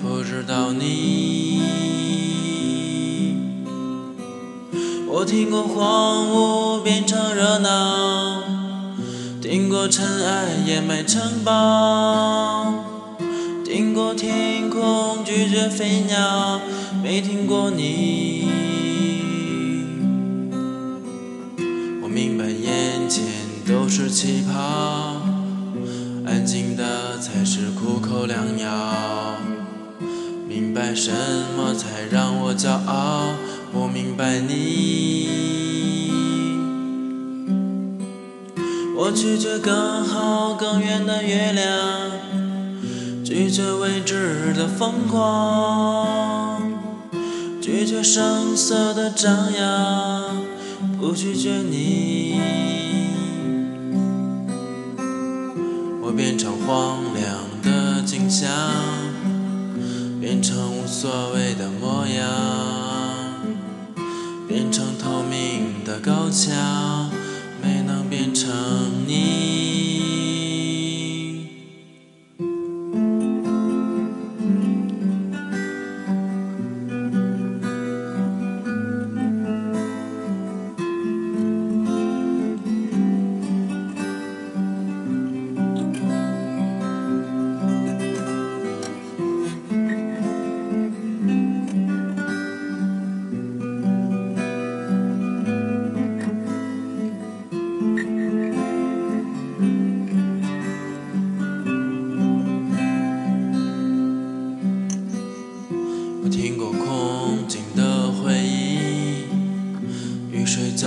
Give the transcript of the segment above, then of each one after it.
不知道你，我听过荒芜变成热闹，听过尘埃掩埋城堡，听过天空拒绝飞鸟，没听过你。我明白眼前都是气泡，安静的才是苦口良药。明白什么才让我骄傲？不明白你。我拒绝更好更远的月亮，拒绝未知的疯狂，拒绝声色的张扬，不拒绝你。我变成荒凉的景象。变成所谓的模样，变成透明的高墙，没能变成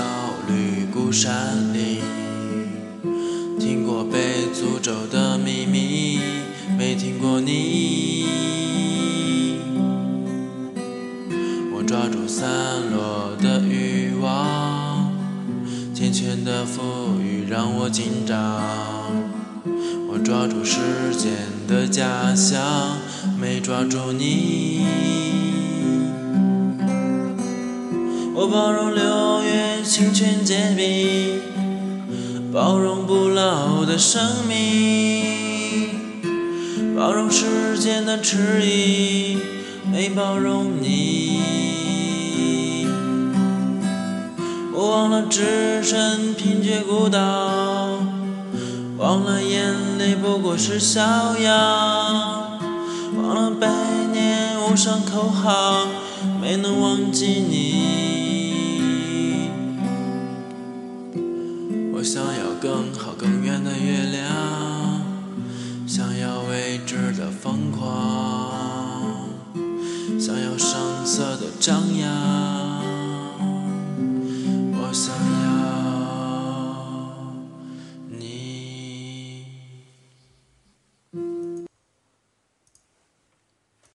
雨水焦虑孤山里，听过被诅咒的秘密，没听过你。我抓住散落的欲望，天权的赋予让我紧张。我抓住时间的假象，没抓住你。我包容六清泉结冰，包容不老的生命，包容时间的迟疑，没包容你。我忘了置身贫瘠孤岛，忘了眼泪不过是逍遥，忘了百年无声口号，没能忘记你。我想要更好更圆的月亮想要未知的疯狂想要声色的张扬。